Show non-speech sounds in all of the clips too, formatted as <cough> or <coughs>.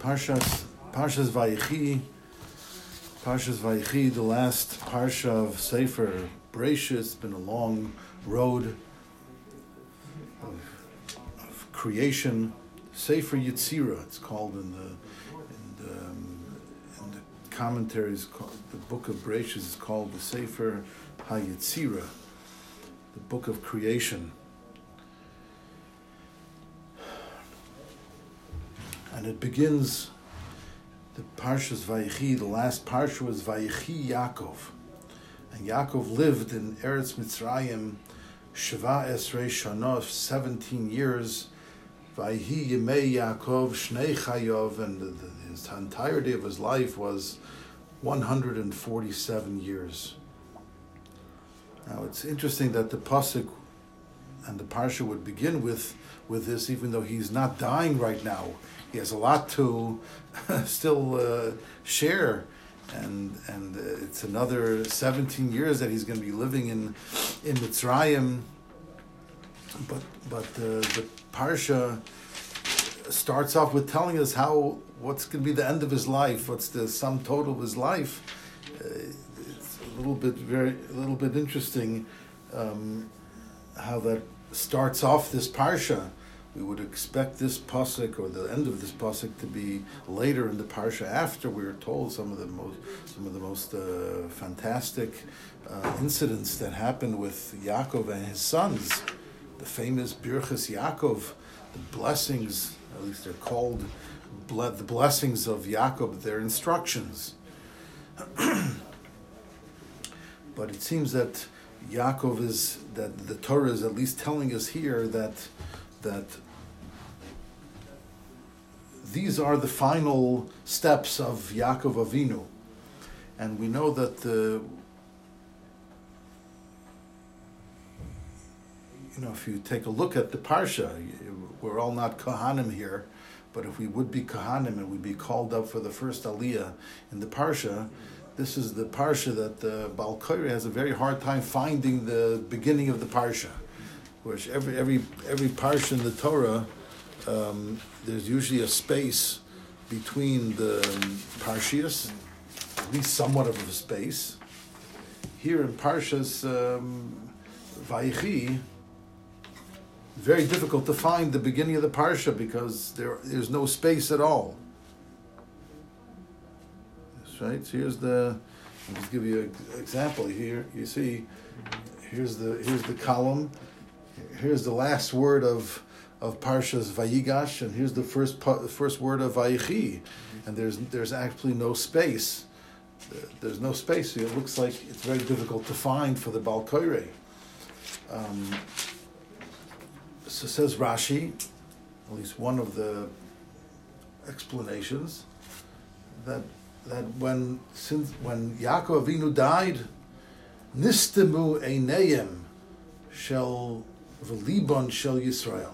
Parshas Parshas Vayechi, Parshas Vayechi, the last parsha of Sefer Bereshit. It's been a long road of, of creation. Sefer Yetzira, it's called in the in the, um, in the commentaries. Called, the book of Bereshit is called the Sefer HaYetzira, the book of creation. And it begins the Parshas Vayechi. The last parsha was Vayechi Yaakov, and Yaakov lived in Eretz Mitzrayim Sheva Esrei Shanof, seventeen years. Vayehi Yemei Yaakov Shnei Chayov, and the, the, entirety of his life was one hundred and forty-seven years. Now it's interesting that the pasuk and the parsha would begin with with this, even though he's not dying right now. He has a lot to <laughs> still uh, share, and and uh, it's another seventeen years that he's going to be living in in Mitzrayim. But but uh, the parsha starts off with telling us how what's going to be the end of his life, what's the sum total of his life. Uh, it's a little bit very a little bit interesting um, how that starts off this parsha we would expect this pasuk or the end of this pasuk to be later in the parsha after we are told some of the most some of the most uh, fantastic uh, incidents that happened with Yaakov and his sons, the famous Birchas Yaakov, the blessings, at least they're called ble- the blessings of Yaakov, their instructions. <clears throat> but it seems that Yaakov is that the Torah is at least telling us here that that these are the final steps of Yaakov Avinu. And we know that you know, if you take a look at the parsha, we're all not kohanim here, but if we would be kohanim and we'd be called up for the first aliyah in the parsha, this is the parsha that uh, the Balkoire has a very hard time finding the beginning of the parsha which every every every parsha in the Torah, um, there's usually a space between the um, parshias, at least somewhat of a space. Here in Parshas um, Vayechi, very difficult to find the beginning of the parsha because there there's no space at all. That's right. So here's the. I'll just give you an example here. You see, here's the here's the column here's the last word of of Parshas Vayigash, and here's the first the first word of Vayichi, and there's there's actually no space. There's no space. It looks like it's very difficult to find for the Balkoire. Um, so says Rashi, at least one of the explanations, that that when since when Yaakov Avinu died, nistemu einayim shall V'libon shel Yisrael.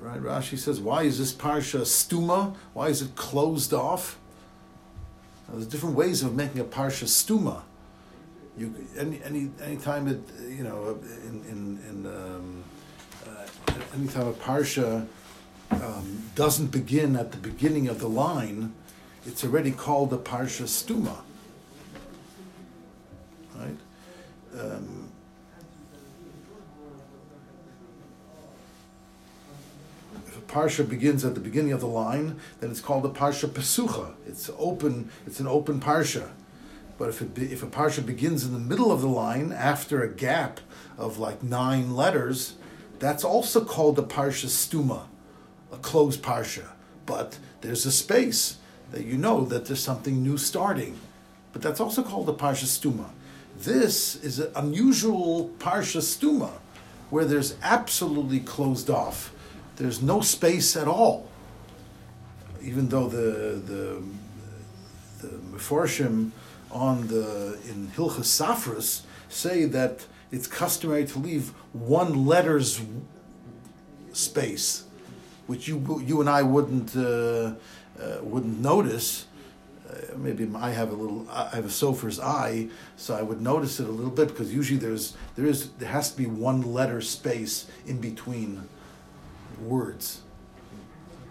Right, Rashi says, why is this parsha stuma? Why is it closed off? Now, there's different ways of making a parsha stuma. You any any anytime it you know in in, in um, uh, anytime a parsha um, doesn't begin at the beginning of the line, it's already called a parsha stuma. Right. Um, parsha begins at the beginning of the line, then it's called a parsha pesucha. It's open. It's an open parsha. But if it be, if a parsha begins in the middle of the line after a gap of like nine letters, that's also called a parsha stuma, a closed parsha. But there's a space that you know that there's something new starting. But that's also called a parsha stuma. This is an unusual parsha stuma, where there's absolutely closed off there's no space at all. Even though the the the Meforshim on the in Hilchas Safras say that it's customary to leave one letter's space, which you you and I wouldn't uh, uh, wouldn't notice. Uh, maybe I have a little I have a sofer's eye, so I would notice it a little bit because usually there's there is there has to be one letter space in between words.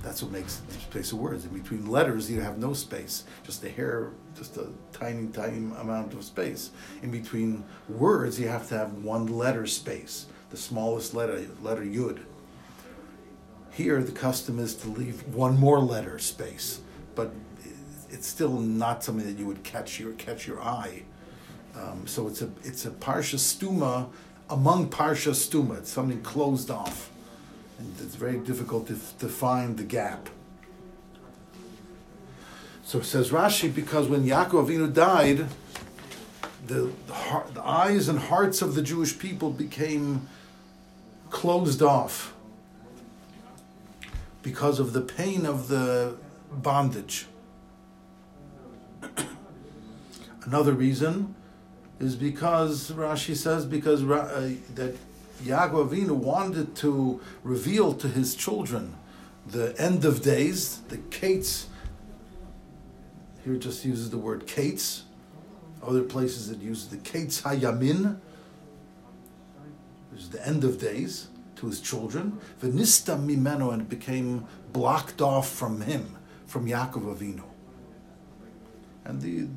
That's what makes space of words. In between letters, you have no space, just a hair, just a tiny, tiny amount of space. In between words, you have to have one letter space, the smallest letter, letter yud. Here, the custom is to leave one more letter space, but it's still not something that you would catch your catch your eye. Um, so it's a it's a parsha stuma among parsha stuma. It's something closed off. And it's very difficult to, to find the gap. So says Rashi, because when Yaakov Avinu died, the, heart, the eyes and hearts of the Jewish people became closed off because of the pain of the bondage. <coughs> Another reason is because Rashi says because uh, that Yaakov Avinu wanted to reveal to his children the end of days, the kates. Here it just uses the word kates. Other places it uses the kates hayamin, which is the end of days, to his children. Venista mimeno, and it became blocked off from him, from Yaakov Avinu. And the,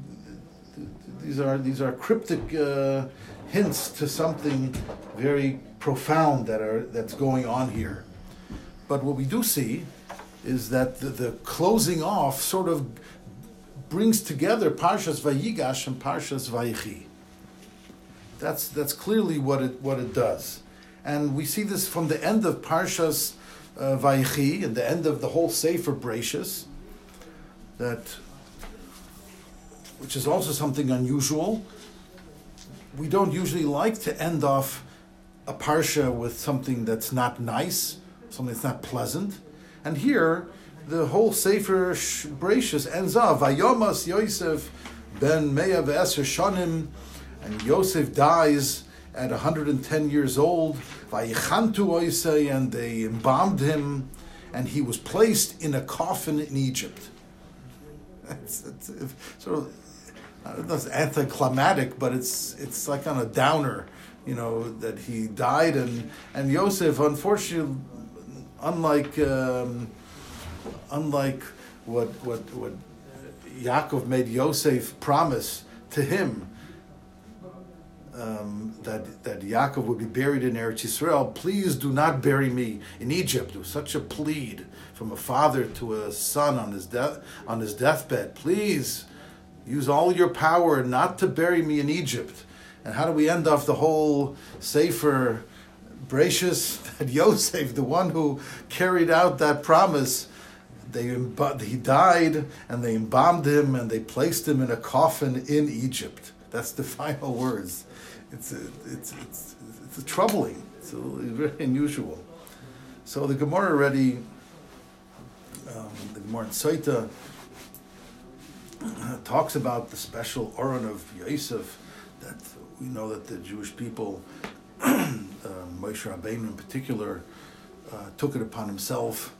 the, these are these are cryptic uh, hints to something very profound that are that's going on here. But what we do see is that the, the closing off sort of brings together Parshas Vayigash and Parshas Vayichi. That's that's clearly what it what it does, and we see this from the end of Parshas uh, Vayichi and the end of the whole Sefer Bereshis, that which is also something unusual. We don't usually like to end off a parsha with something that's not nice, something that's not pleasant. And here, the whole Sefer Bereshis ends off, Vayomas Yosef ben Meya ve'eser shanim, and Yosef dies at 110 years old, Vayichantu Oisei, and they embalmed him, and he was placed in a coffin in Egypt. <laughs> It's, it's, it's sort of, I don't know, it's anticlimactic, but it's, it's like on a downer you know that he died and and Yosef unfortunately unlike um, unlike what what what Yaakov made Yosef promise to him um, that that Yaakov would be buried in Eretz Yisrael. Please do not bury me in Egypt. It was such a plead from a father to a son on his death on his deathbed. Please use all your power not to bury me in Egypt. And how do we end off the whole Sefer Bereshis <laughs> that Yosef, the one who carried out that promise, they he died and they embalmed him and they placed him in a coffin in Egypt. That's the <laughs> final words. It's a, it's it's it's troubling. It's, very unusual. So the Gemara already, um, the Gemara in Saita, talks about the special Oron of Yosef that we know that the Jewish people, <clears throat> uh, Moshe Rabbeinu in particular, uh, took it upon himself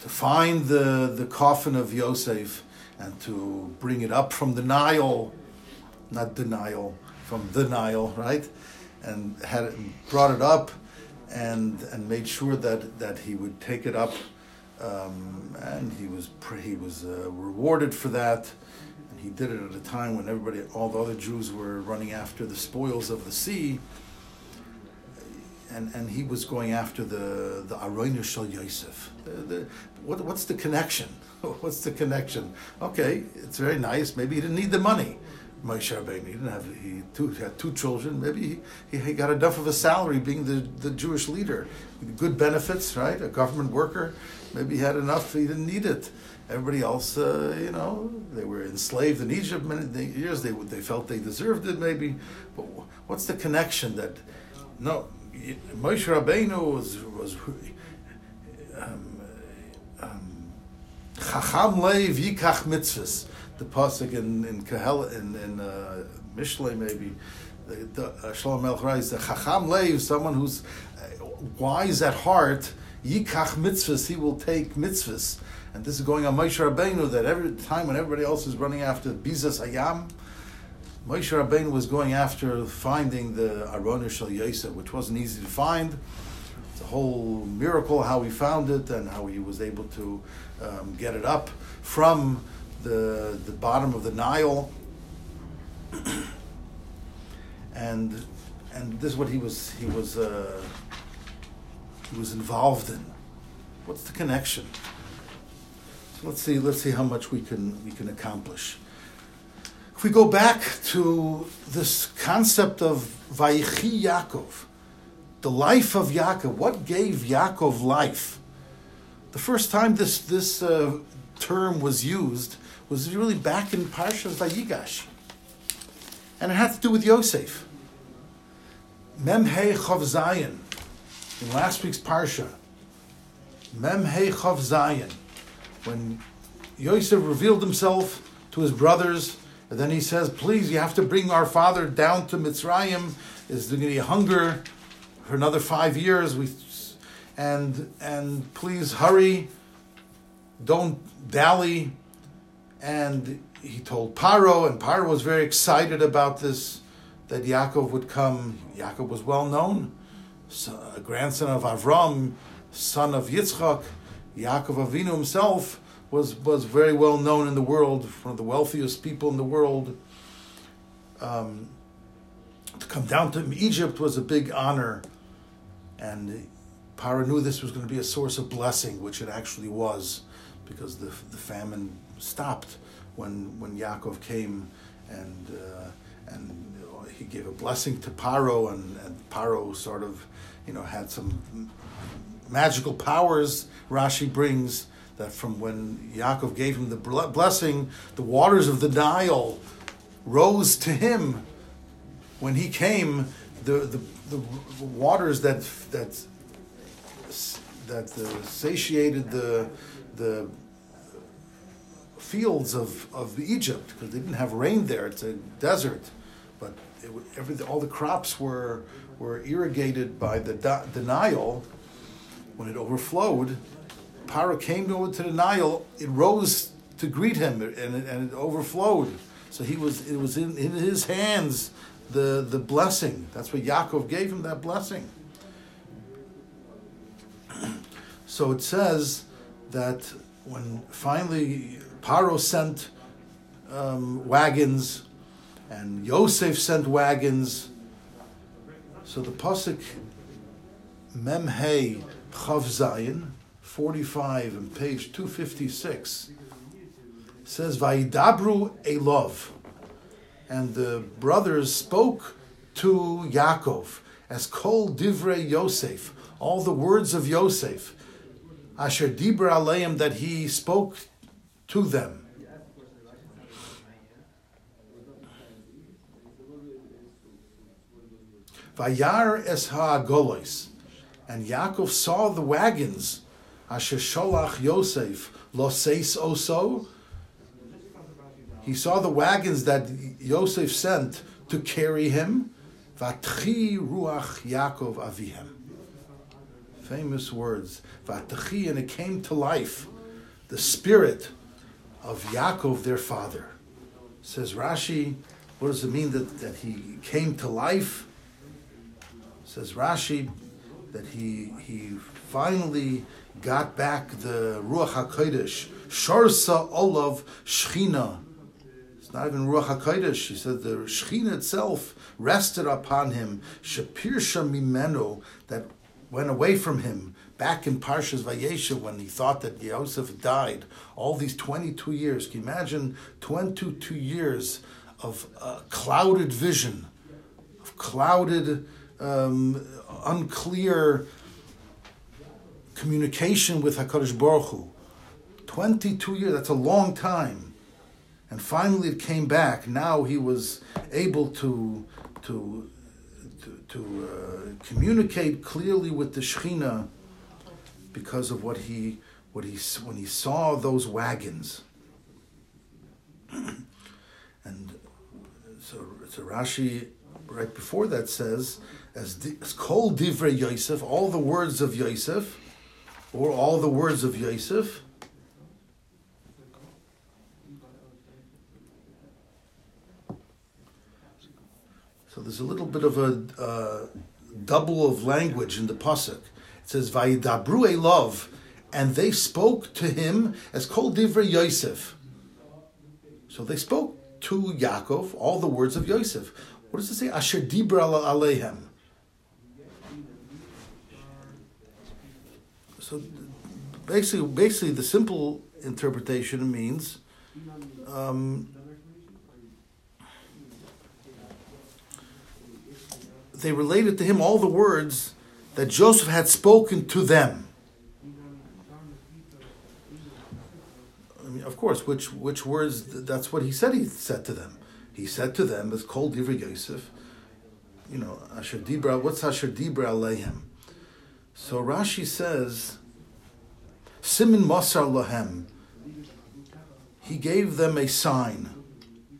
to find the, the coffin of Yosef and to bring it up from the Nile, not Nile, from the Nile, right? And had it, brought it up and and made sure that, that he would take it up, um, and he was he was uh, rewarded for that And he did it at a time when everybody, all the other Jews were running after the spoils of the sea, and, and he was going after the the Aroinu Shal Yosef. The, the, what, what's the connection? <laughs> What's the connection? Okay, it's very nice. Maybe he didn't need the money. Moshe Rabbeinu, he didn't have he two, had two children. Maybe he, he got enough of a salary being the, the Jewish leader, good benefits, right? A government worker. Maybe he had enough. He didn't need it. Everybody else, uh, you know, they were enslaved in Egypt many years. They they felt they deserved it, maybe. But what's the connection that? No, Moshe Rabbeinu was was. Um, um, Chacham leiv yikach mitzvahs. The pasuk in in Kahel in in uh, Mishle maybe. The, the uh, Shalom Melch writes the Chacham leiv, someone who's uh, wise at heart. Yikach mitzvahs, he will take mitzvahs. And this is going on Moshe Rabbeinu that every time when everybody else is running after Bizas Hayam, Moshe Rabbeinu was going after finding the Aron Shal Yosef, which wasn't easy to find. the whole miracle how he found it and how he was able to um, get it up from the the bottom of the Nile. <coughs> and and this is what he was he was uh, he was involved in. What's the connection? So let's see let's see how much we can we can accomplish. If we go back to this concept of Vayichi Yaakov, the life of Yaakov, what gave Yaakov life? The first time this this uh, term was used was really back in Parshas Vayigash, and it had to do with Yosef. Memhei Chav Zayin, in last week's Parsha. Mem Memhei Chav Zayin, when Yosef revealed himself to his brothers, and then he says, "Please, you have to bring our father down to Mitzrayim. Is going to be hunger for another five years? We and and please hurry. Don't dally." And he told Paro, and Paro was very excited about this that Yaakov would come. Yaakov was well known, a grandson of Avram, son of Yitzchak. Yaakov Avinu himself was, was very well known in the world, one of the wealthiest people in the world. Um, to come down to Egypt was a big honor, and Paro knew this was going to be a source of blessing, which it actually was, because the, the famine stopped when when Yaakov came and uh, and he gave a blessing to Paro, and, and Paro sort of, you know, had some magical powers. Rashi brings that from when Yaakov gave him the blessing, the waters of the Nile rose to him. When he came, the the, the waters that that that satiated the the fields of, of Egypt because they didn't have rain there. It's a desert, but it, every, all the crops were were irrigated by the, the Nile. When it overflowed, Paro came over to the Nile. It rose to greet him, and it, and it overflowed. So he was it was in, in his hands the the blessing. That's what Yaakov gave him that blessing. <clears throat> so it says that when finally Paro sent um, wagons and Yosef sent wagons. So the pasuk Memhei Chav Zayin, 45 and page 256 says Vaidabru Elov, and the brothers spoke to Yaakov as Kol Divrei Yosef, all the words of Yosef, Asher Dibra Aleim that he spoke to them. Vayar es ha'agolos, and Yaakov saw the wagons. Asher sholach Yosef lo loseis oso. He saw the wagons that Yosef sent to carry him. Vatchi ruach Yaakov avihem. Famous words. Vatchi, and it came to life. The spirit of Yaakov, their father. Says Rashi, what does it mean that, that he came to life? Says Rashi that he he finally got back the Ruach HaKodesh, Sharsa Olav Shechina. It's not even Ruach HaKodesh. He said the Shechina itself rested upon him, Shapirsha Mimeno, that went away from him back in Parshas Vayesha when he thought that Yosef died. All these 22 years. Can you imagine 22 years of uh, clouded vision, of clouded um, unclear communication with Hakadosh Baruch Hu. Twenty-two years. That's a long time. And finally, it came back. Now he was able to to to, to uh, communicate clearly with the Shechina because of what he what he when he saw those wagons. <clears throat> and so, so Rashi right before that says as, Kol Divrei Yosef, all the words of Yosef, or all the words of Yosef. So there's a little bit of a uh, double of language in the pasuk. It says Vayidabru love, and they spoke to him as Kol Divrei Yosef. So they spoke to Yaakov all the words of Yosef. What does it say? Asher Dibra Alehem. So basically, basically, the simple interpretation means um, they related to him all the words that Joseph had spoken to them. I mean, of course, which which words? That's what he said. He said to them. He said to them, "As called Divrei Yosef." You know, Asher Dibra. What's Asher Dibra Alehem? So Rashi says, "Simin Masar Lahem." He gave them a sign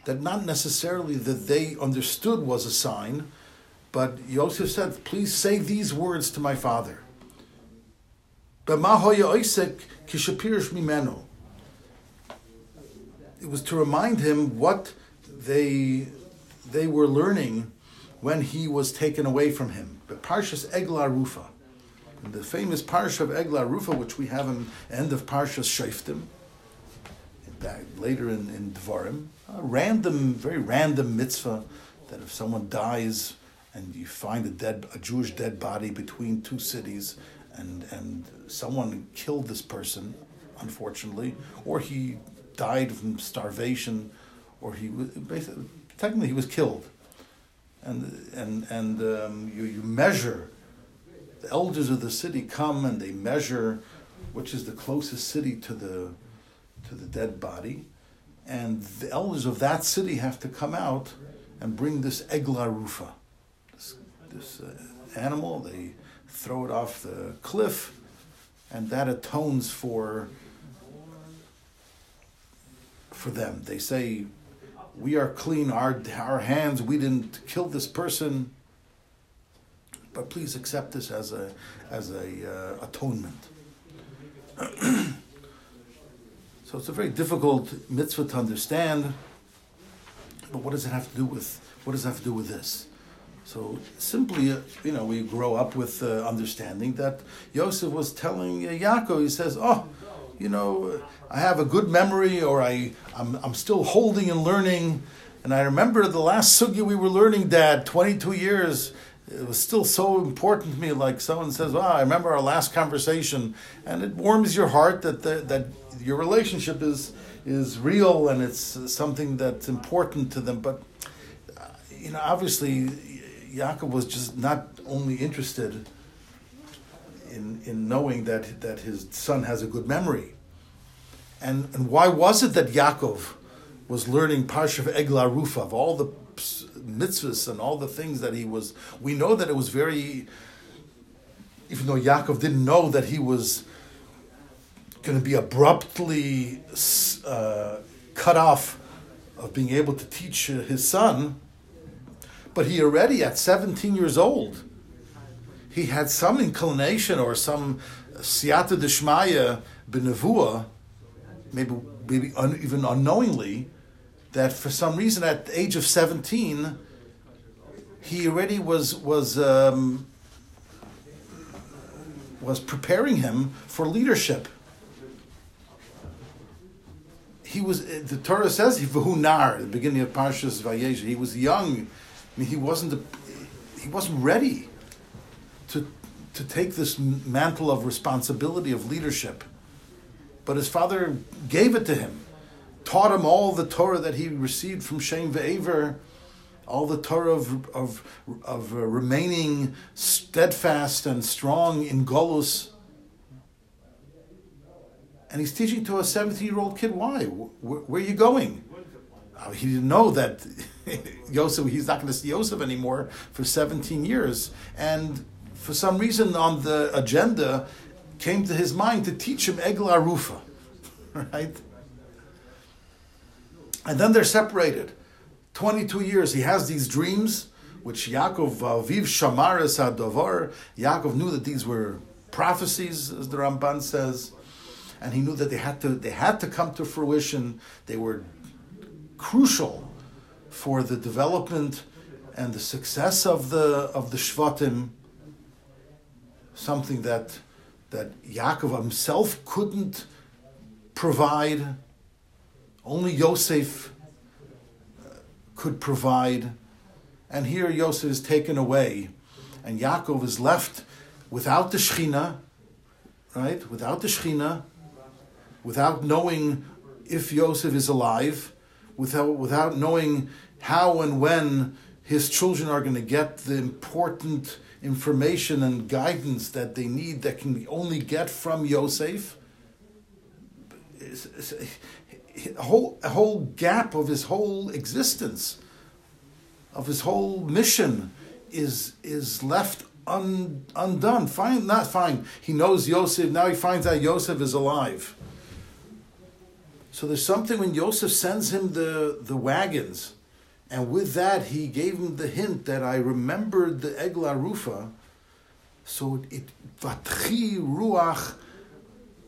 that not necessarily that they understood was a sign, but Yosef said, Please say these words to my father. It was to remind him what they, they were learning when he was taken away from him. But Parshas Eglah Rufa, the famous Parsha of Eglah Rufa, which we have in end of Parsha Shoftim, later in, in Dvarim, a random, very random mitzvah that if someone dies and you find a dead, a Jewish dead body between two cities, and and someone killed this person, unfortunately, or he died from starvation, or he was basically technically he was killed, and and and um, you you measure. The elders of the city come and they measure which is the closest city to the to the dead body, and the elders of that city have to come out and bring this egla rufa this uh, animal, they throw it off the cliff, and that atones for for them. They say, "We are clean. Our our hands. We didn't kill this person." But please accept this as a as a uh, atonement. <clears throat> so it's a very difficult mitzvah to understand. But what does it have to do with what does it have to do with this? So simply, uh, you know, we grow up with uh, understanding that Yosef was telling uh, Yaakov, he says, oh, you know, I have a good memory or I, I'm, I'm still holding and learning. And I remember the last sugya we were learning, Dad, 22 years. It was still so important to me. Like someone says, "Wow, I remember our last conversation," and it warms your heart that the, that your relationship is is real and it's something that's important to them. But uh, you know, obviously, Yaakov was just not only interested in, in knowing that, that his son has a good memory. And, and why was it that Yaakov was learning Parsha of Eglah Rufa, of all the mitzvahs and all the things that he was. We know that it was very, even though Yaakov didn't know that he was going to be abruptly uh, cut off of being able to teach his son, but he already, at 17 years old, he had some inclination or some siyata deshmaya benavua, maybe, maybe un, even unknowingly, that for some reason at the age of 17, he already was, was, um, was preparing him for leadership. He was, the Torah says, he nar, the beginning of Parshas Vayesh, he was young I mean, he wasn't a, he wasn't ready to to take this mantle of responsibility of leadership. But his father gave it to him, taught him all the Torah that he received from Shem Ve'aver, all the Torah of, of, of uh, remaining steadfast and strong in Golus. And he's teaching to a 17 year old kid why? Where, where, are you going? Uh, he didn't know that <laughs> Yosef, he's not going to see Yosef anymore for 17 years. And for some reason on the agenda came to his mind to teach him Eglah Rufa, <laughs> right? And then they're separated. 22 years, he has these dreams, which Yaakov, uh, Viv Shamaris Adovar, Yaakov knew that these were prophecies, as the Ramban says, and he knew that they had to, they had to come to fruition. They were crucial for the development and the success of the of the Shvatim. something that that Yaakov himself couldn't provide. Only Yosef uh, could provide. And here Yosef is taken away, and Yaakov is left without the Shechina, right? Without the Shechina, without knowing if Yosef is alive, without, without knowing how and when his children are going to get the important information and guidance that they need that can only get from Yosef. A whole, a whole gap of his whole existence, of his whole mission, is is left un, undone. Fine, not fine. He knows Yosef. Now he finds out Yosef is alive. So there's something when Yosef sends him the, the wagons, and with that he gave him the hint that I remembered the Egla Rufa. So it Vatchi Ruach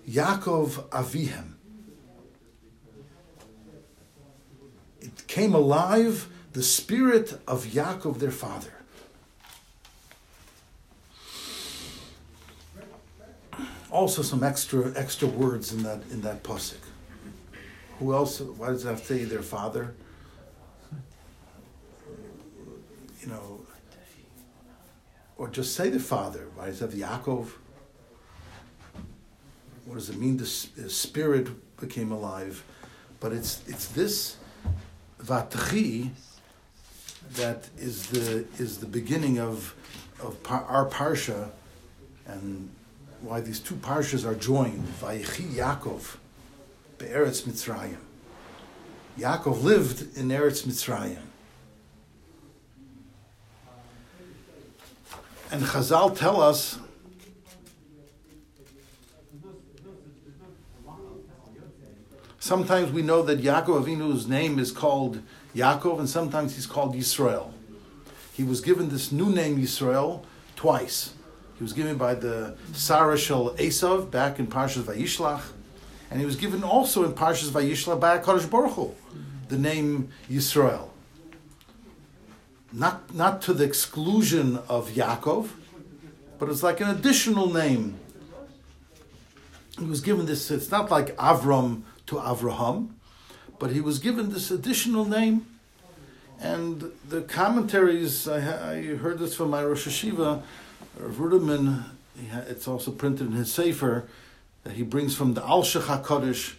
Yaakov Avihem. It came alive, the spirit of Yaakov, their father. Also, some extra extra words in that in that pasuk. Who else? Why does it have to say their father? You know, or just say the father. Why does it have Yaakov? What does it mean? The, spirit became alive, but it's it's this vatchi that is the is the beginning of of our parsha, and why these two parshas are joined. Vayichi Yaakov Be'eretz Mitzrayim. Yaakov lived in Eretz Mitzrayim. And Chazal tell us Sometimes we know that Yaakov Avinu's name is called Yaakov, and sometimes he's called Yisrael. He was given this new name Yisrael twice. He was given by the Sarah Shel Esav back in Parshas Vayishlach, and he was given also in Parshas Vayishla by Hakadosh Baruch Hu, the name Yisrael. Not not to the exclusion of Yaakov, but it's like an additional name. He was given this. It's not like Avram to Avraham, but he was given this additional name. And the commentaries, I, I heard this from my Rosh HaYeshiva, Ruderman, it's also printed in his Sefer, that he brings from the Alshich HaKadosh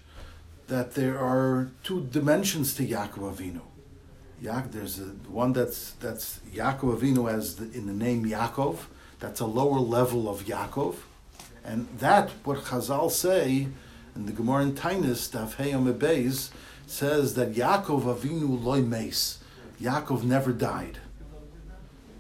that there are two dimensions to Yaakov Avinu. Ya- there's a, one that's that's Yaakov Avinu as the, in the name Yaakov. That's a lower level of Yaakov, and that what Chazal say in the Gemara in Tainus Daf Beis says that Yaakov Avinu loy meis. Yaakov never died.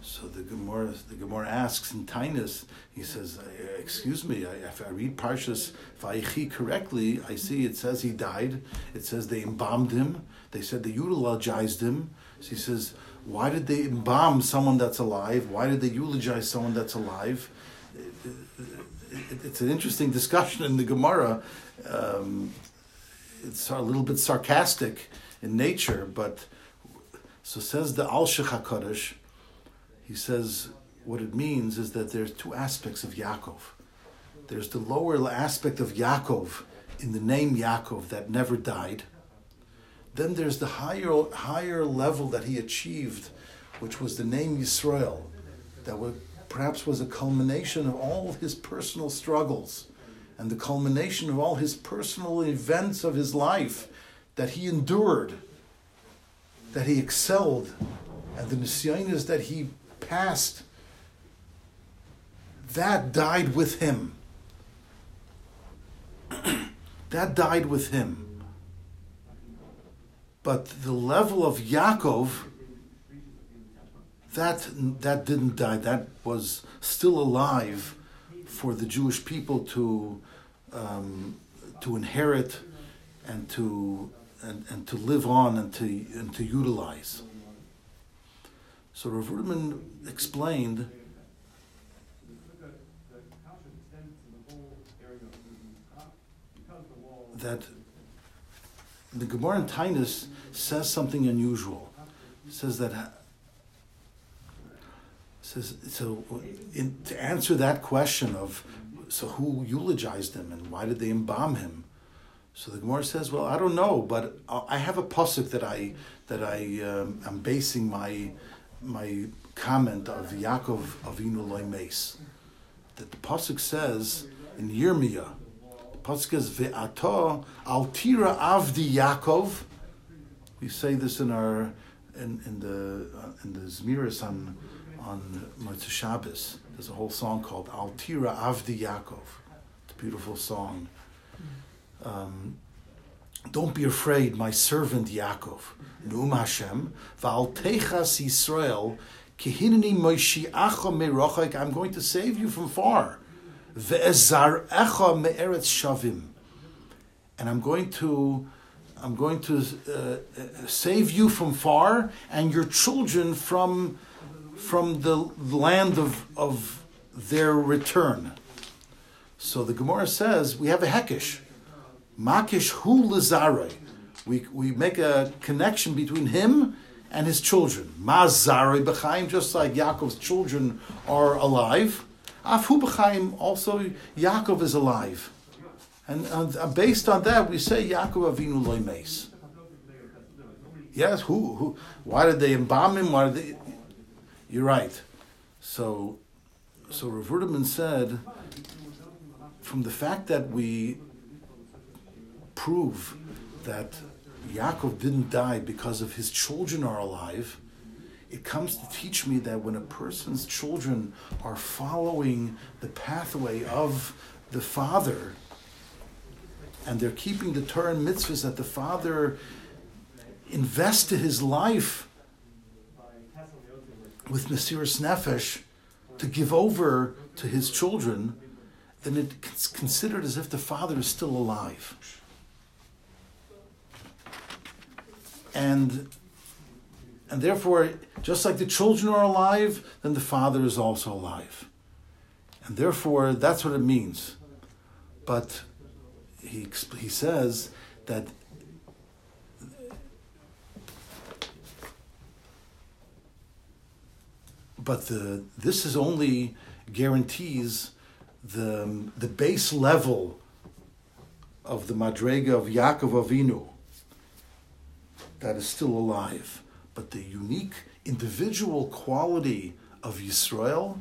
So the Gemara, the Gemara asks in Tainus, he says, uh, "Excuse me, if I read Parshas Vayichi correctly, I see it says he died. It says they embalmed him. They said they eulogized him. So he says, why did they embalm someone that's alive? Why did they eulogize someone that's alive? Uh, uh, It's an interesting discussion in the Gemara. Um, it's a little bit sarcastic in nature, but so says the Alshich he says what it means is that there's two aspects of Yaakov. There's the lower aspect of Yaakov in the name Yaakov that never died. Then there's the higher higher level that he achieved, which was the name Yisrael, that were, perhaps was a culmination of all his personal struggles and the culmination of all his personal events of his life that he endured, that he excelled, and the nisyanas that he passed, that died with him. <clears throat> that died with him. But the level of Yaakov, that, that didn't die. That was still alive for the Jewish people to, um, to inherit and to, and, and to live on and to, and to utilize. So Rav Ruderman explained that the Gemara in Tainus says something unusual. It says that says so. In, to answer that question of so who eulogized him and why did they embalm him? So the Gemara says, well, I don't know, but I have a pasuk that I that I um, am basing my my comment of Yaakov Avinu Loimes. That the pasuk says in Yirmiyah, the pasuk is ve'ato altira avdi Yaakov. We say this in our in, in the uh, in the Zmiris on on Motzei Shabbos. There's a whole song called Altira Avdi Yaakov. It's a beautiful song. Um, don't be afraid, my servant Yaakov. Num Hashem, Val Techas Yisrael, Kihinini Moshiacha Merochak, I'm going to save you from far. Ve'ezar Echa Me'eretz Shavim. And I'm going to I'm going to uh, save you from far and your children from from the land of, of their return. So the Gemara says we have a hekish. Makish hu lazare. We, we make a connection between him and his children. Mazare b'chaim, just like Yaakov's children are alive. Afu b'chaim, also Yaakov is alive. And, and, based on that, we say Yaakov Avinu loimes. Yes, who, who? Why did they embalm him? Why did they? You're right. So, so Rav said, from the fact that we prove that Yaakov didn't die because of his children are alive, it comes to teach me that when a person's children are following the pathway of the father, and they're keeping the Torah and mitzvahs that the father invested his life with Mesiris Nefesh to give over to his children, then it's considered as if the father is still alive. And and therefore, just like the children are alive, then the father is also alive. And therefore, that's what it means. But he, he says that but the this is only guarantees the the base level of the madrega of Yaakov Avinu that is still alive, but the unique individual quality of Yisrael,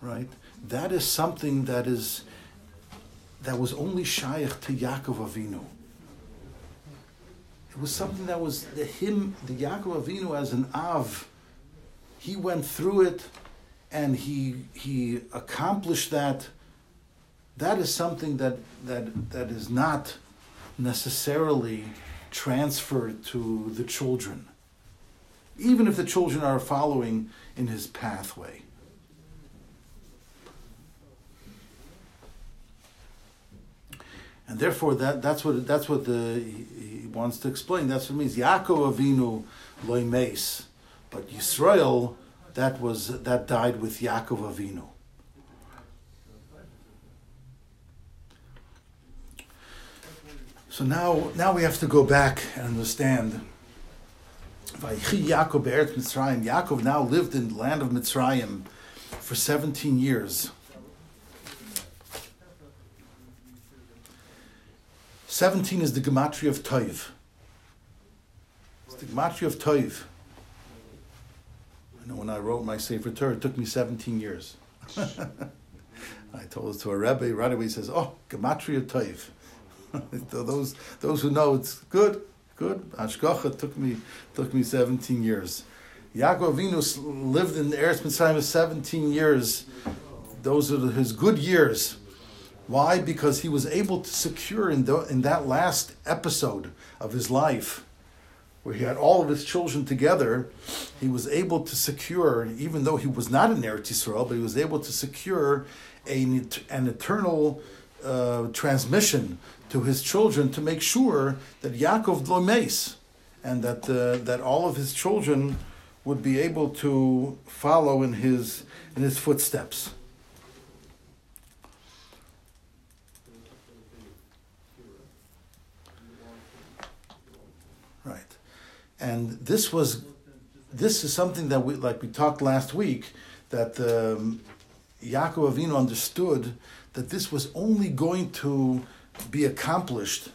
right? That is something that is that was only shaykh to Yaakov Avinu. It was something that was the him, the Yaakov Avinu as an Av he went through it and he he accomplished that that is something that that that is not necessarily transferred to the children even if the children are following in his pathway. And therefore that that's what that's what the he, he wants to explain. That's what it means. Yaakov Avinu loimes but Yisrael, that was that died with Yaakov Avinu. So now, now we have to go back and understand. Yaakov Eretz Mitzrayim. Yaakov now lived in the land of Mitzrayim for 17 years. 17 is the gematria of Toiv. It's the gematria of Toiv know, when I wrote my Sefer Torah, it took me 17 years. <laughs> I told it to a Rebbe, right away he says, oh, Gematria Toiv. <laughs> those, those who know it's good, good. Ashkocha took me, took me 17 years. Yaakov Avinu lived in Eretz Mitzrayim 17 years. Those are his good years. Why? Because he was able to secure in, the, in that last episode of his life where he had all of his children together, he was able to secure, even though he was not in Eretz Yisrael, but he was able to secure a, an eternal uh, transmission to his children to make sure that Yaakov Dlomes and that uh, that all of his children would be able to follow in his in his footsteps. And this was this is something that we, like we talked last week, that um, Yaakov Avinu understood that this was only going to be accomplished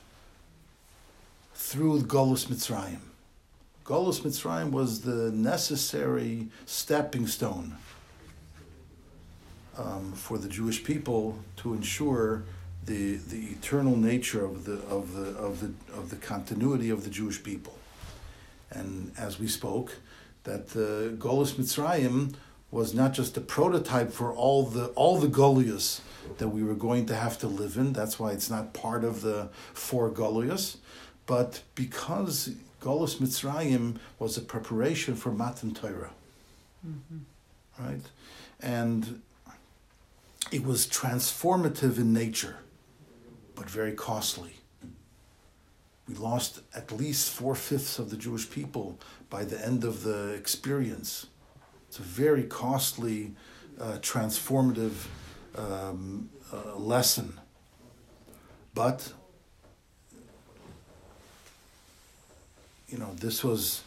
through the Golus Mitzrayim. Golus Mitzrayim was the necessary stepping stone um, for the Jewish people to ensure the the eternal nature of the of the of the of the continuity of the Jewish people. And as we spoke, that the Golus Mitzrayim was not just a prototype for all the all the Golias that we were going to have to live in. That's why it's not part of the four Golias, but because Golus Mitzrayim was a preparation for Matan Torah, mm-hmm. right, and it was transformative in nature, but very costly. We lost at least four fifths of the Jewish people by the end of the experience. It's a very costly, uh, transformative um, uh, lesson. But, you know, this was,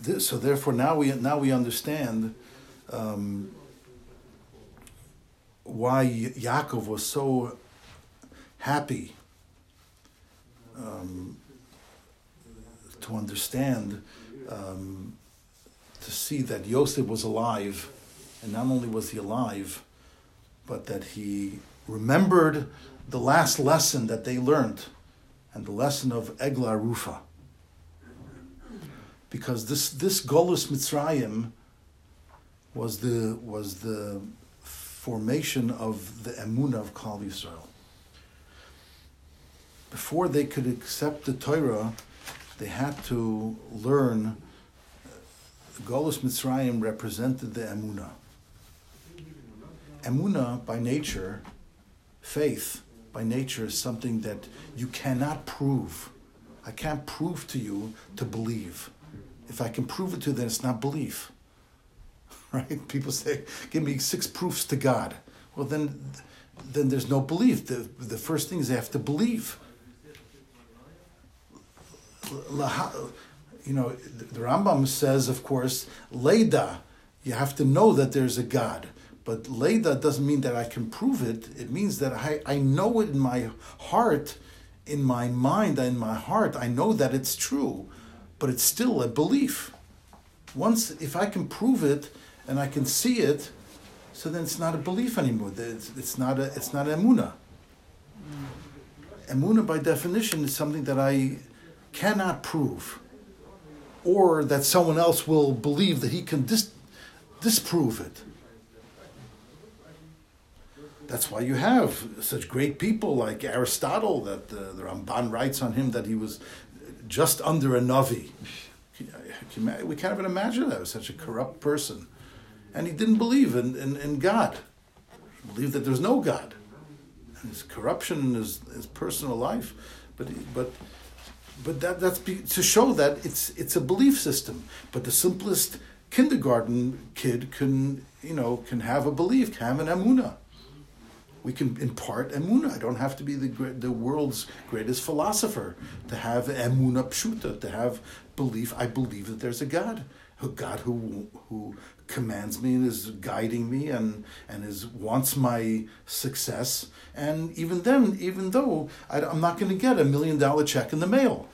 this, so therefore now we, now we understand um, why Yaakov was so happy um, to understand, um, to see that Yosef was alive, and not only was he alive, but that he remembered the last lesson that they learned, and the lesson of Egla Rufa. Because this this Golus Mitzrayim was the was the formation of the emunah of Klal Yisrael. Before they could accept the Torah, they had to learn. Uh, Golus Mitzrayim represented the emunah. Emunah, by nature, faith, by nature, is something that you cannot prove. I can't prove to you to believe. If I can prove it to you, then it's not belief. <laughs> right? People say, "Give me six proofs to God." Well, then, then there's no belief. The the first thing is they have to believe. You know, the Rambam says, of course, Leda. You have to know that there's a God. But Leda doesn't mean that I can prove it. It means that I, I know it in my heart, in my mind, in my heart. I know that it's true, but it's still a belief. Once, if I can prove it, and I can see it, so then it's not a belief anymore. It's, it's not a it's not emuna. Emuna, by definition, is something that I cannot prove, or that someone else will believe that he can dis- disprove it. That's why you have such great people like Aristotle, that the, the Rambam writes on him that he was just under a Navi. We can't even imagine that, such a corrupt person and he didn't believe in, in, in God. He believed that there's no God. And his corruption in his, his personal life, but but but that that's be, to show that it's it's a belief system. But the simplest kindergarten kid can you know can have a belief, can have an emuna. We can impart emuna. I don't have to be the the world's greatest philosopher to have emuna pshuta, to have belief. I believe that there's a God, a God who who commands me and is guiding me and and is wants my success and even then even though I, am not going to get a million dollar check in the mail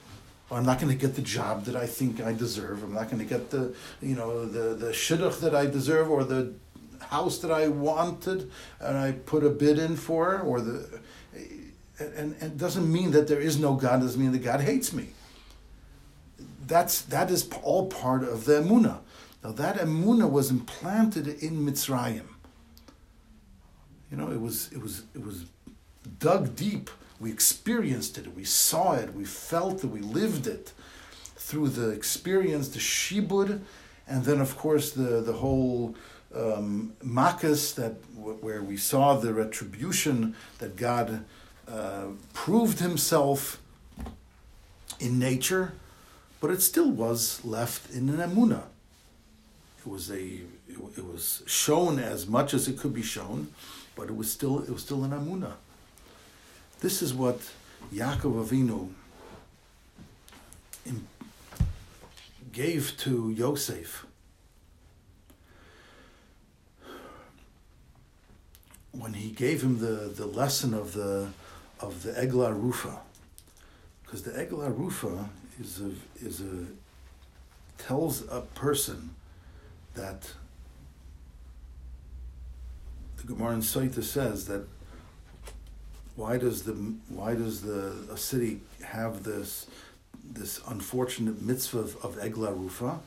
I'm not going to get the job that I think I deserve I'm not going to get the you know the the shidduch that I deserve or the house that I wanted and I put a bid in for or the and, and it doesn't mean that there is no God doesn't mean that God hates me that's that is all part of the emuna now that emuna was implanted in Mitzrayim. You know, it was it was it was dug deep. We experienced it. We saw it. We felt it. We lived it through the experience, the shibud, and then of course the the whole um, makas that where we saw the retribution that God uh, proved Himself in nature, but it still was left in an emuna. It was a it was shown as much as it could be shown, but it was still it was still an amuna. This is what Yaakov Avinu gave to Yosef. When he gave him the, the lesson of the of the Egla Rufa, because the Egla Rufa is a is a tells a person that the Gemara in Sotah says that why does the why does the a city have this this unfortunate mitzvah of, Egla Rufa?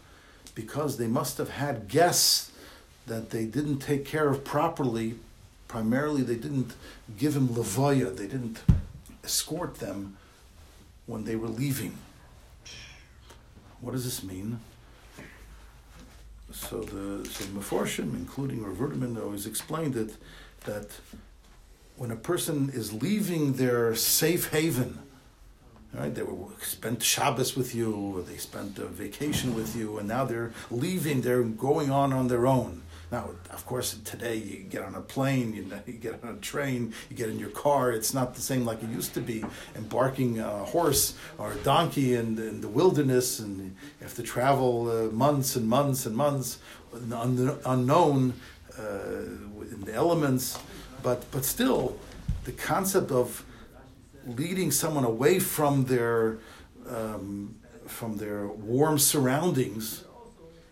Because they must have had guests that they didn't take care of properly. Primarily, they didn't give him levaya. They didn't escort them when they were leaving. What does this mean? So the so Meforshim, including Rav always explained it that when a person is leaving their safe haven, right, they were spent Shabbos with you, or they spent a vacation with you, and now they're leaving, they're going on on their own. Now, of course, today you get on a plane, you, you get on a train, you get in your car. It's not the same like it used to be. Embarking a horse or a donkey in, in the wilderness, and you have to travel uh, months and months and months, unknown uh, in the elements. But but still, the concept of leading someone away from their um, from their warm surroundings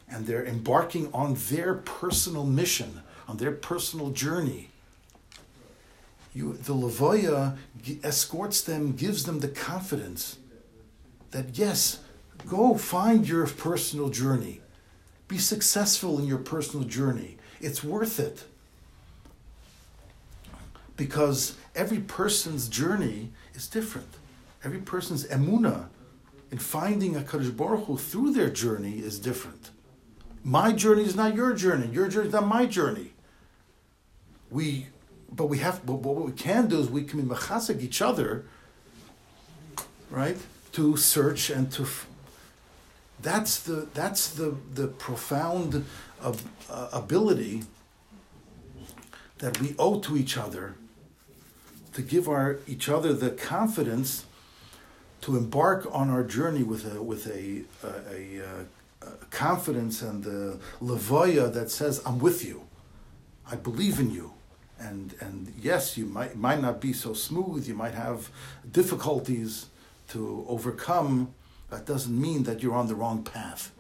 and they're embarking on their personal mission, on their personal journey. You, the Lavoya escorts them, gives them the confidence that yes, go find your personal journey. Be successful in your personal journey. It's worth it. Because every person's journey is different. Every person's emuna in finding a Kadosh Baruch Hu through their journey is different. My journey is not your journey. Your journey is not my journey. We, but we have. But what we can do is we can be mechazek each other, right? To search and to. That's the that's the the profound of uh, ability that we owe to each other to give our each other the confidence to embark on our journey with a with a a, a, uh, a confidence and the levoya that says, I'm with you. I believe in you. And, and yes, you might, might not be so smooth, you might have difficulties to overcome. That doesn't mean that you're on the wrong path.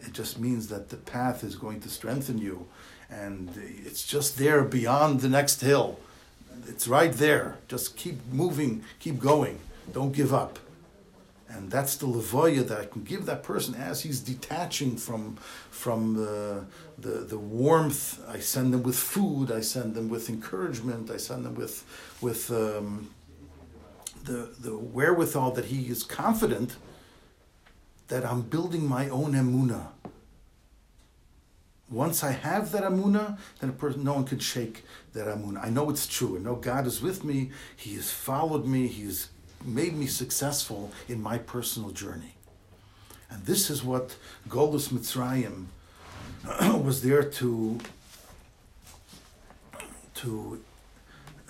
It just means that the path is going to strengthen you. And it's just there beyond the next hill. It's right there. Just keep moving, keep going. Don't give up. And that's the levoya that I can give that person as he's detaching from, from the, the, the warmth. I send them with food, I send them with encouragement, I send them with, with um, the, the wherewithal that he is confident that I'm building my own emuna. Once I have that amuna, then person, no one can shake that amuna. I know it's true. I know God is with me. He has followed me. He has made me successful in my personal journey. And this is what Golus Mitzrayim <clears throat> was there to, to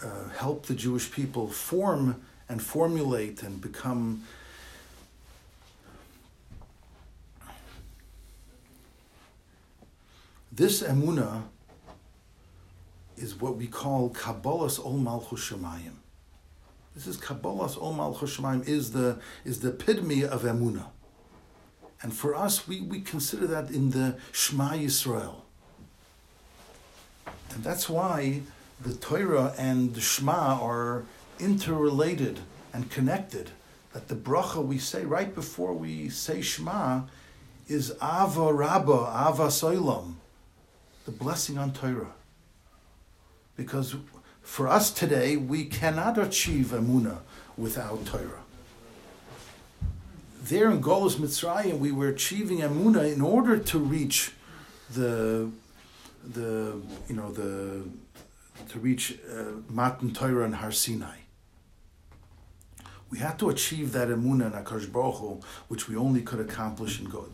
uh, help the Jewish people form and formulate and become this emuna is what we call Kabbalas Ol Malchus Shemayim. This is Kabbalas Ol Malchus Shemayim is the is the epitome of Emuna. And for us, we, we consider that in the Shema Yisrael. And that's why the Torah and the Shema are interrelated and connected. That the bracha we say right before we say Shema is Ahava Rabba, Ahavas Olam, the blessing on Torah. Because for us today, we cannot achieve Emuna without Torah. There in Golus Mitzrayim, we were achieving Emuna in order to reach the, the you know, the, to reach uh, Matan Torah and Har Sinai. We had to achieve that Emuna in Akash Baruch Hu, which we only could accomplish in, God,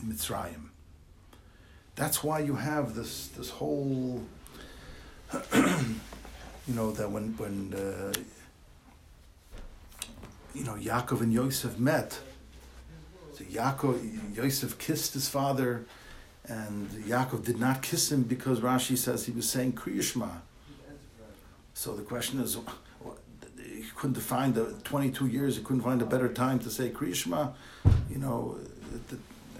in Mitzrayim. That's why you have this, this whole <clears throat> you know that when when uh, you know Yaakov and Yosef met, So Yaakov, Yosef kissed his father, and Yaakov did not kiss him because Rashi says he was saying Krias Shema. So the question is, he couldn't find the 22 years, he couldn't find a better time to say Krias Shema, you know,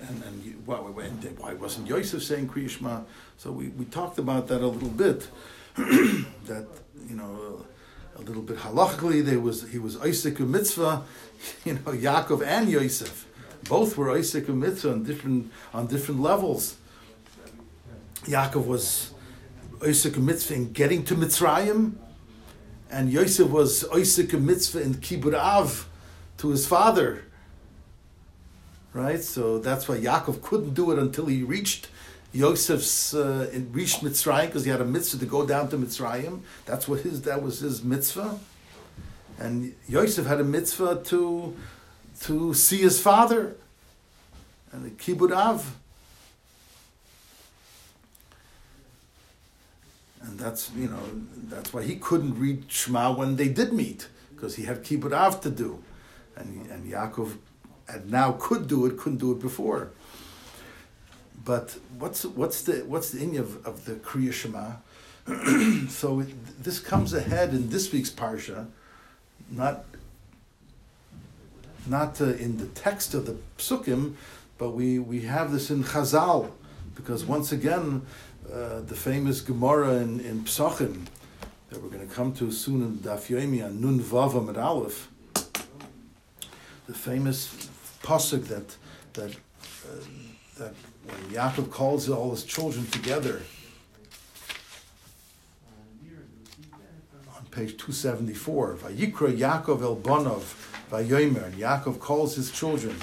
and, and why, why wasn't Yosef saying Krias Shema? So we, we talked about that a little bit, <clears throat> that, you know, a little bit halachically, there was he was oisek b'mitzvah, <laughs> you know, Yaakov and Yosef, both were oisek b'mitzvah on different on different levels. Yaakov was oisek b'mitzvah in getting to Mitzrayim, and Yosef was oisek b'mitzvah in Kibbud Av to his father. Right, so that's why Yaakov couldn't do it until he reached Yosef's uh, reached Mitzrayim because he had a mitzvah to go down to Mitzrayim. That's what his that was his mitzvah, and Yosef had a mitzvah to to see his father, and the kibbud av. And that's you know that's why he couldn't read Shema when they did meet because he had kibbud av to do, and and Yaakov and now could do it, couldn't do it before. But what's what's the what's the in of, of the Kriya Shema? <clears throat> so it, this comes ahead in this week's parsha, not not uh, in the text of the psukim, but we, we have this in Chazal, because once again, uh, the famous Gemara in, in Psachim, that we're going to come to soon in Daf Yomi on Nun Vav Amud Aleph, the famous pasuk that that uh, that when Yaakov calls all his children together on page 274, Vayikra Yaakov el Bonov, Vayomer, and Yaakov calls his children,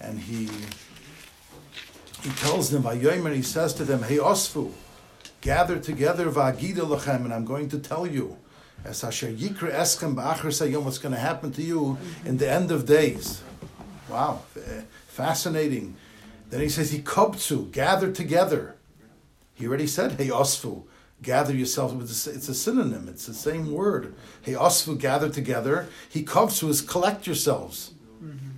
and he he tells them, Vayomer, he says to them, Heasfu, gather together, Vagida Lachem, and I'm going to tell you, as Asher Yikra Eschem B'acharis Hayamim, what's going to happen to you in the end of days. Wow, fascinating. Then he says, Hikobtsu, gather together. He already said, Heasfu, gather yourself. It's a synonym, it's the same word. Heasfu, gather together. Hikobtsu is collect yourselves. Mm-hmm.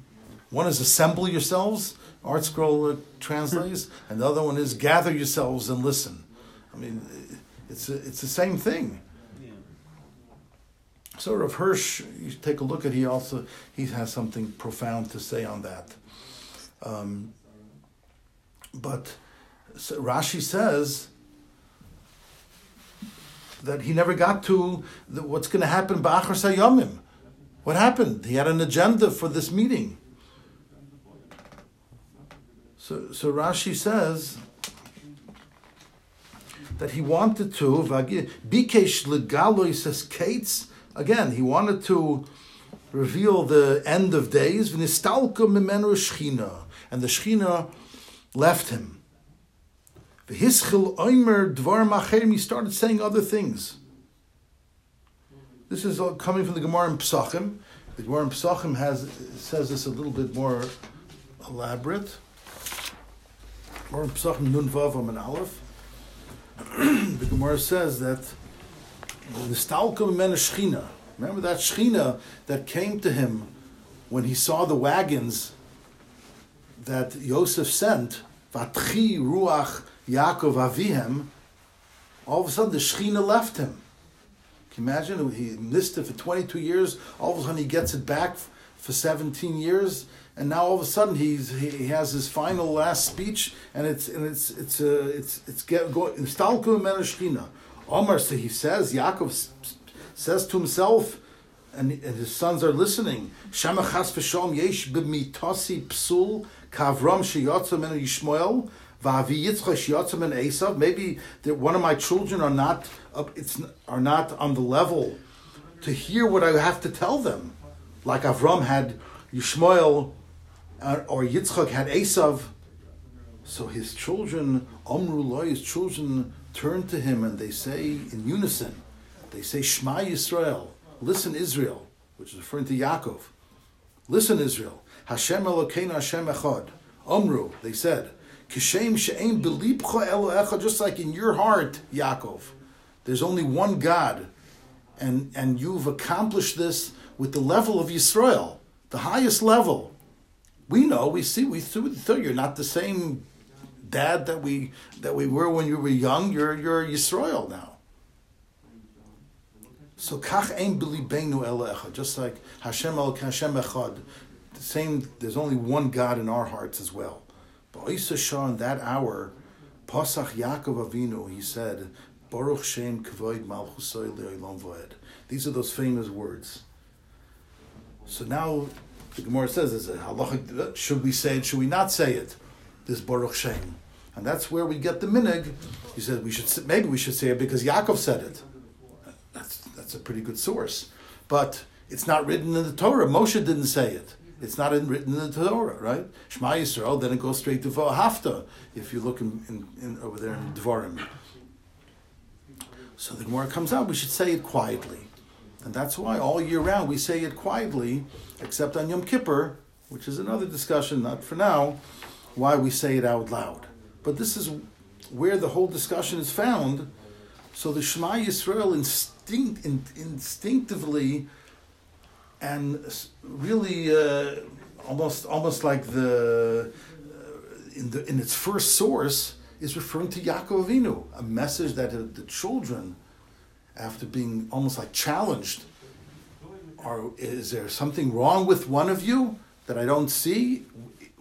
One is assemble yourselves, ArtScroll uh, translates, <laughs> and the other one is gather yourselves and listen. I mean, it's, it's the same thing. So Rav Hirsch, you take a look at. He also he has something profound to say on that. Um, but so Rashi says that he never got to the, what's going to happen B'acharis Hayamim. What happened? He had an agenda for this meeting. So, so Rashi says that he wanted to bikesh legaloy says kates again. He wanted to reveal the end of days. And the Shechina left him. He started saying other things. This is coming from the Gemara in Psachim. The Gemara in Psachim has says this a little bit more elaborate. Gemara in Psachim Nun Vav Aleph. <clears throat> the Gemara says that. Remember that Shechina that came to him when he saw the wagons that Yosef sent, Vatchi Ruach Yaakov Avihem, all of a sudden the Shechina left him. Can you imagine? He missed it for 22 years, all of a sudden he gets it back for 17 years, and now all of a sudden he's he, has his final last speech, and it's and it's it's uh, it's it's going Stalku Shechina. Omar, so he says, Yaakov says to himself, and, and his sons are listening. Shemachas v'shom yesh b'mitasi psul kavram sheyotzam and Yishmael v'avi Yitzchak sheyotzam and Esav. Maybe that one of my children are not up, it's are not on the level to hear what I have to tell them, like Avram had Yishmael uh, or Yitzchak had Esav. So his children, Omru his children turn to him and they say in unison, they say Shema Yisrael. Listen, Israel, which is referring to Yaakov. Listen, Israel. Hashem Elokeinu Hashem Echad. Omru, they said, Kishem she'ein belipcha Elohecha, just like in your heart, Yaakov. There's only one God, and, and you've accomplished this with the level of Yisrael, the highest level. We know, we see, we see, you're not the same dad that we that we were when you were young. You're you're Yisrael now. So kach ein belibenu elecha, just like Hashem el Hashem echad. The same. There's only one God in our hearts as well. But in that hour, Pasach Yaakov Avinu, he said, Baruch Shem Kavoid Malchusay Le'olam Voed. These are those famous words. So now the Gemara says, is it halachic? Should we say it? Should we not say it? This Baruch Shem, and that's where we get the minhag. He said we should maybe we should say it because Yaakov said it. That's that's a pretty good source, but it's not written in the Torah. Moshe didn't say it. It's not in, written in the Torah, right? Shema Yisrael. Then it goes straight to V'ahavta. If you look in, in, in, over there in Dvarim. So the Gemara comes out. We should say it quietly. And that's why all year round we say it quietly, except on Yom Kippur, which is another discussion, not for now, why we say it out loud. But this is where the whole discussion is found. So the Shema Yisrael instinct, in, instinctively and really uh, almost almost like the uh, in the in its first source is referring to Yaakov Avinu, a message that the children after being almost like challenged. Are, is there something wrong with one of you that I don't see?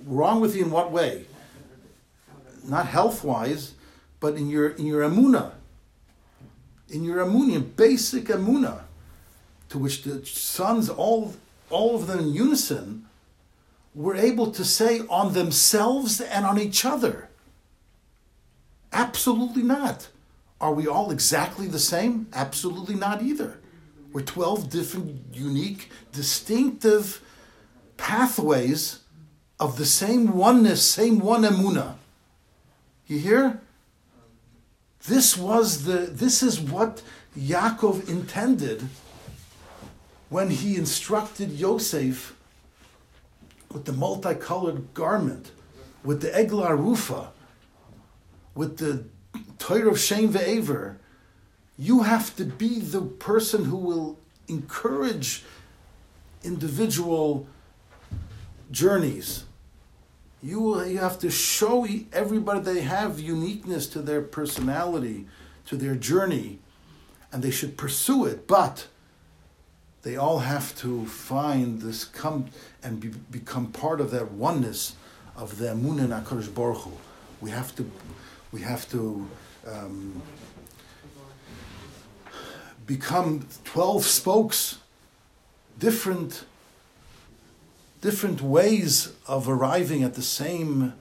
Wrong with you in what way? Not health wise, but in your in your amuna. In your amuna, basic amuna, to which the sons, all all of them in unison, were able to say on themselves and on each other. Absolutely not. Are we all exactly the same? Absolutely not either. We're 12 different, unique, distinctive pathways of the same oneness, same one emuna. You hear? This was the this is what Yaakov intended when he instructed Yosef with the multicolored garment, with the Eglah Rufa, with the Torah of Shem Ve'aver, you have to be the person who will encourage individual journeys. You, will, you have to show everybody they have uniqueness to their personality, to their journey, and they should pursue it, but they all have to find this, come and be, become part of that oneness of the Amun and Baruch Hu. We have to, we have to um, become 12 spokes, different, different ways of arriving at the same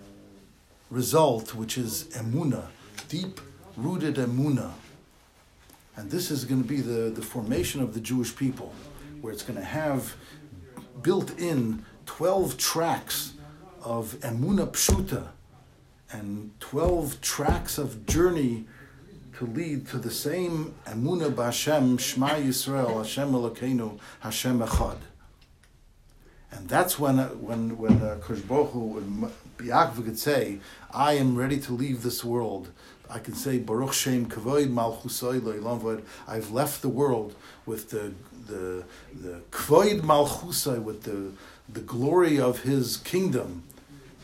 result, which is emuna, deep rooted emuna. And this is going to be the, the formation of the Jewish people, where it's going to have built in 12 tracks of emuna pshuta, and 12 tracks of journey to lead to the same Emunah B'Hashem, Shema Yisrael, Hashem Elokeinu, Hashem Echad. And that's when uh, when when uh, Kushbohu Yaakov could say, "I am ready to leave this world." I can say, "Baruch Shem Kavoid Malchusay Loilamvod." I've left the world with the the the Kvoid Malchusay, with the the glory of His kingdom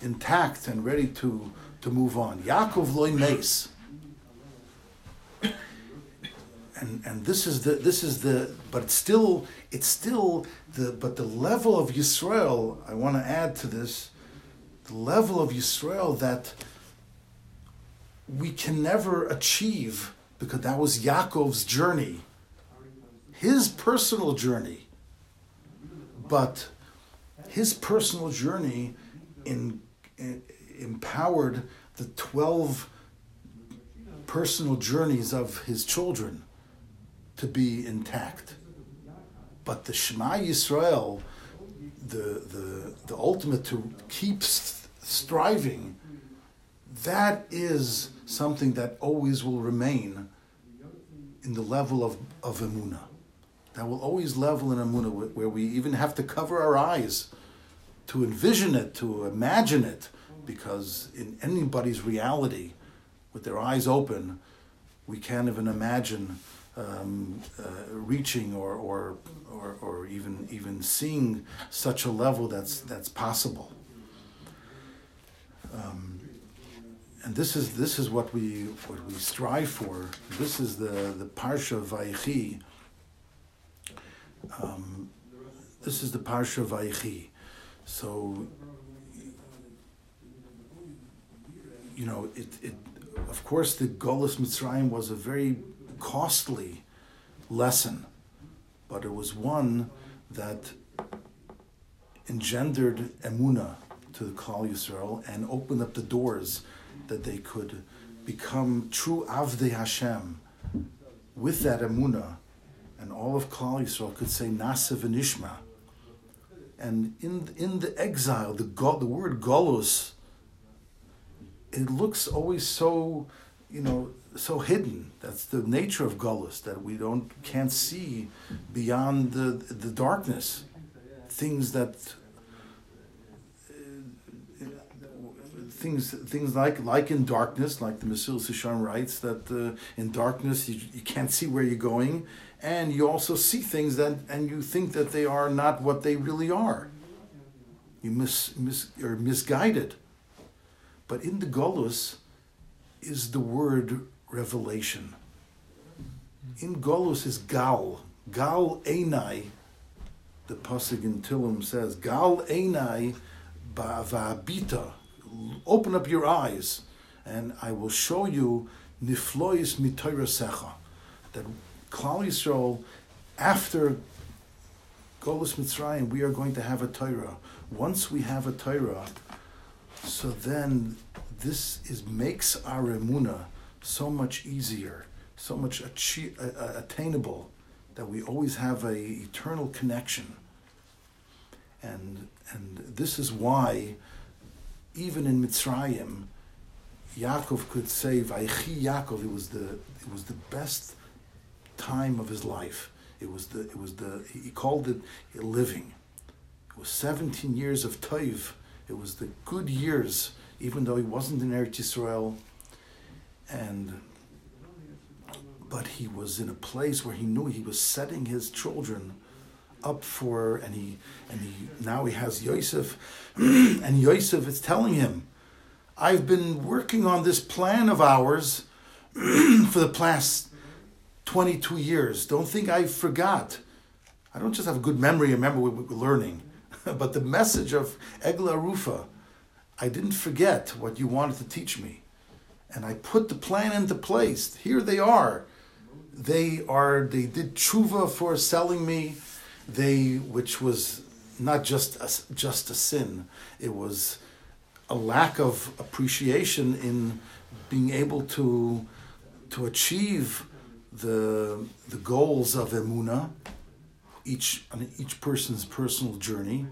intact and ready to to move on. Yaakov loy. And, and this is the this is the but it's still it's still the but the level of Yisrael I want to add to this the level of Yisrael that we can never achieve because that was Yaakov's journey. His personal journey. But his personal journey in, in empowered the 12 personal journeys of his children to be intact. But the Shema Yisrael, the, the, the ultimate to keep striving, that is something that always will remain in the level of, of Emunah. That will always level in Emunah, where we even have to cover our eyes to envision it, to imagine it, because in anybody's reality, with their eyes open, we can't even imagine um, uh, reaching or, or, or, or even, even seeing such a level that's, that's possible. um, and this is this is what we what we strive for. This is the the parsha of Vayechi. Um, this is the parsha of Vayechi. So you know it it of course the Golus Mitzrayim was a very costly lesson, but it was one that engendered emuna to the Yisrael and opened up the doors that they could become true Avdei Hashem with that emuna, and all of Klal Yisrael could say Na'aseh v'nishma. And in in the exile, the the word Golus, it looks always so, you know, so hidden. That's the nature of Golus that we don't can't see beyond the the darkness, things that things things like like in darkness, like the Mesilas Yesharim writes that uh, in darkness you, you can't see where you're going, and you also see things that and you think that they are not what they really are. You mis, mis are misguided. But in the Golus is the word revelation. In Golus is Gal. Gal Einai, the Pasuk in Tehillim says, Gal Einai Ba'avabita open up your eyes, and I will show you niflois mitoirasecha, that Klal Yisrael, after Golus Mitzrayim, we are going to have a Torah. Once we have a Torah, so then this is makes our emuna so much easier, so much achi- uh, attainable, that we always have a eternal connection. And and this is why even in Mitzrayim, Yaakov could say, "Vaychi Yaakov." It was the it was the best time of his life. It was the it was the he called it living. It was seventeen years of toiv. It was the good years, even though he wasn't in Eretz Yisrael, and but he was in a place where he knew he was setting his children up for, and he and he now he has Yosef, <clears throat> and Yosef is telling him, "I've been working on this plan of ours <clears throat> for the past twenty-two years. Don't think I forgot. I don't just have a good memory. I Remember what we're learning, <laughs> but the message of Egla Rufa, I didn't forget what you wanted to teach me, and I put the plan into place. Here they are." They are. They did tshuva for selling me they, which was not just a, just a sin, it was a lack of appreciation in being able to to achieve the the goals of emuna, each on each person's personal journey,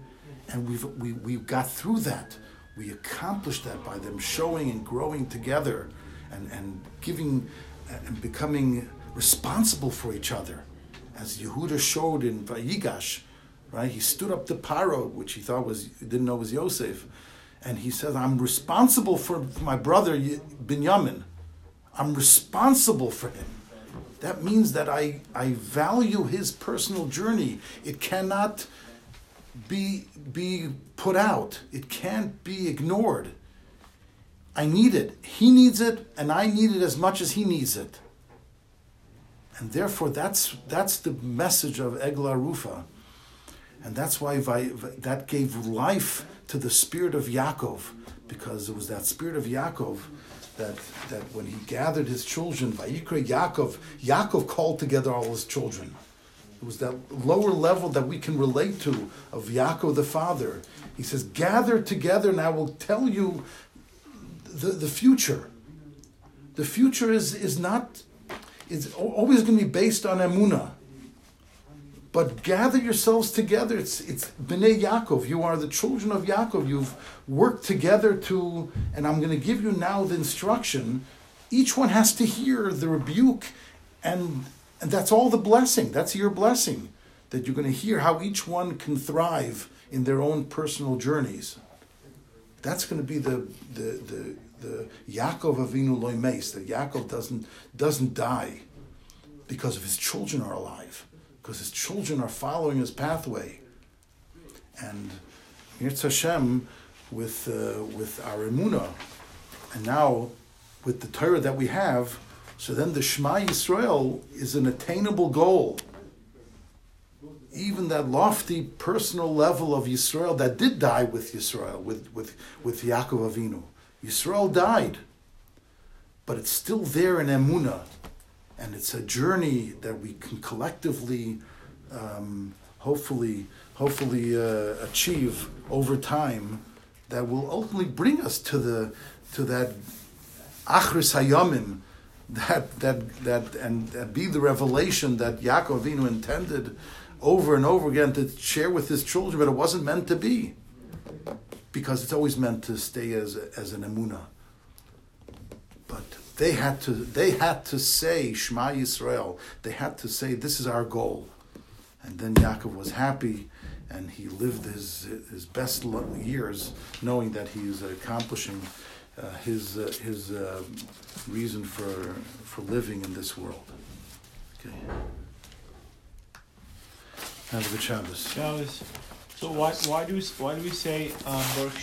and we've we we got through that. We accomplished that by them showing and growing together, and and giving uh, and becoming responsible for each other as Yehuda showed in Vayigash, right? He stood up to Paro, which he thought was didn't know was Yosef, and he said, "I'm responsible for, for my brother Binyamin. I'm responsible for him." That means that I I value his personal journey. It cannot be be put out. It can't be ignored. I need it. He needs it, and I need it as much as he needs it. And therefore, that's, that's the message of Egla Rufa. And that's why that gave life to the spirit of Yaakov, because it was that spirit of Yaakov that, that when he gathered his children, Vayikra Yaakov, Yaakov called together all his children. It was that lower level that we can relate to of Yaakov the father. He says, Gather together and I will tell you the, the future. The future is, is not is always going to be based on Emuna. But gather yourselves together. It's it's Bnei Yaakov. You are the children of Yaakov. You've worked together to, and I'm going to give you now the instruction. Each one has to hear the rebuke, and and that's all the blessing. That's your blessing that you're going to hear how each one can thrive in their own personal journeys. That's going to be the the the the Yaakov Avinu loimes, that Yaakov doesn't doesn't die because of his children are alive, because his children are following his pathway. And Yirtzeh Hashem, with uh, with our emuna, and now with the Torah that we have. So then the Shema Yisrael is an attainable goal. Even that lofty personal level of Yisrael that did die with Yisrael, with, with, with Yaakov Avinu. Yisrael died, but it's still there in Emunah. And it's a journey that we can collectively, um, hopefully, hopefully uh, achieve over time that will ultimately bring us to the to that acharis hayamim, that that that and, be the revelation that Yaakov intended over and over again to share with his children, but it wasn't meant to be because it's always meant to stay as as an emuna. But they had to they had to say Shema Yisrael. They had to say this is our goal, and then Yaakov was happy, and he lived his his best years knowing that he is accomplishing uh, his uh, his uh, reason for for living in this world. Okay. Have a good Shabbos. Shabbos. So why why do we, why do we say um, Baruch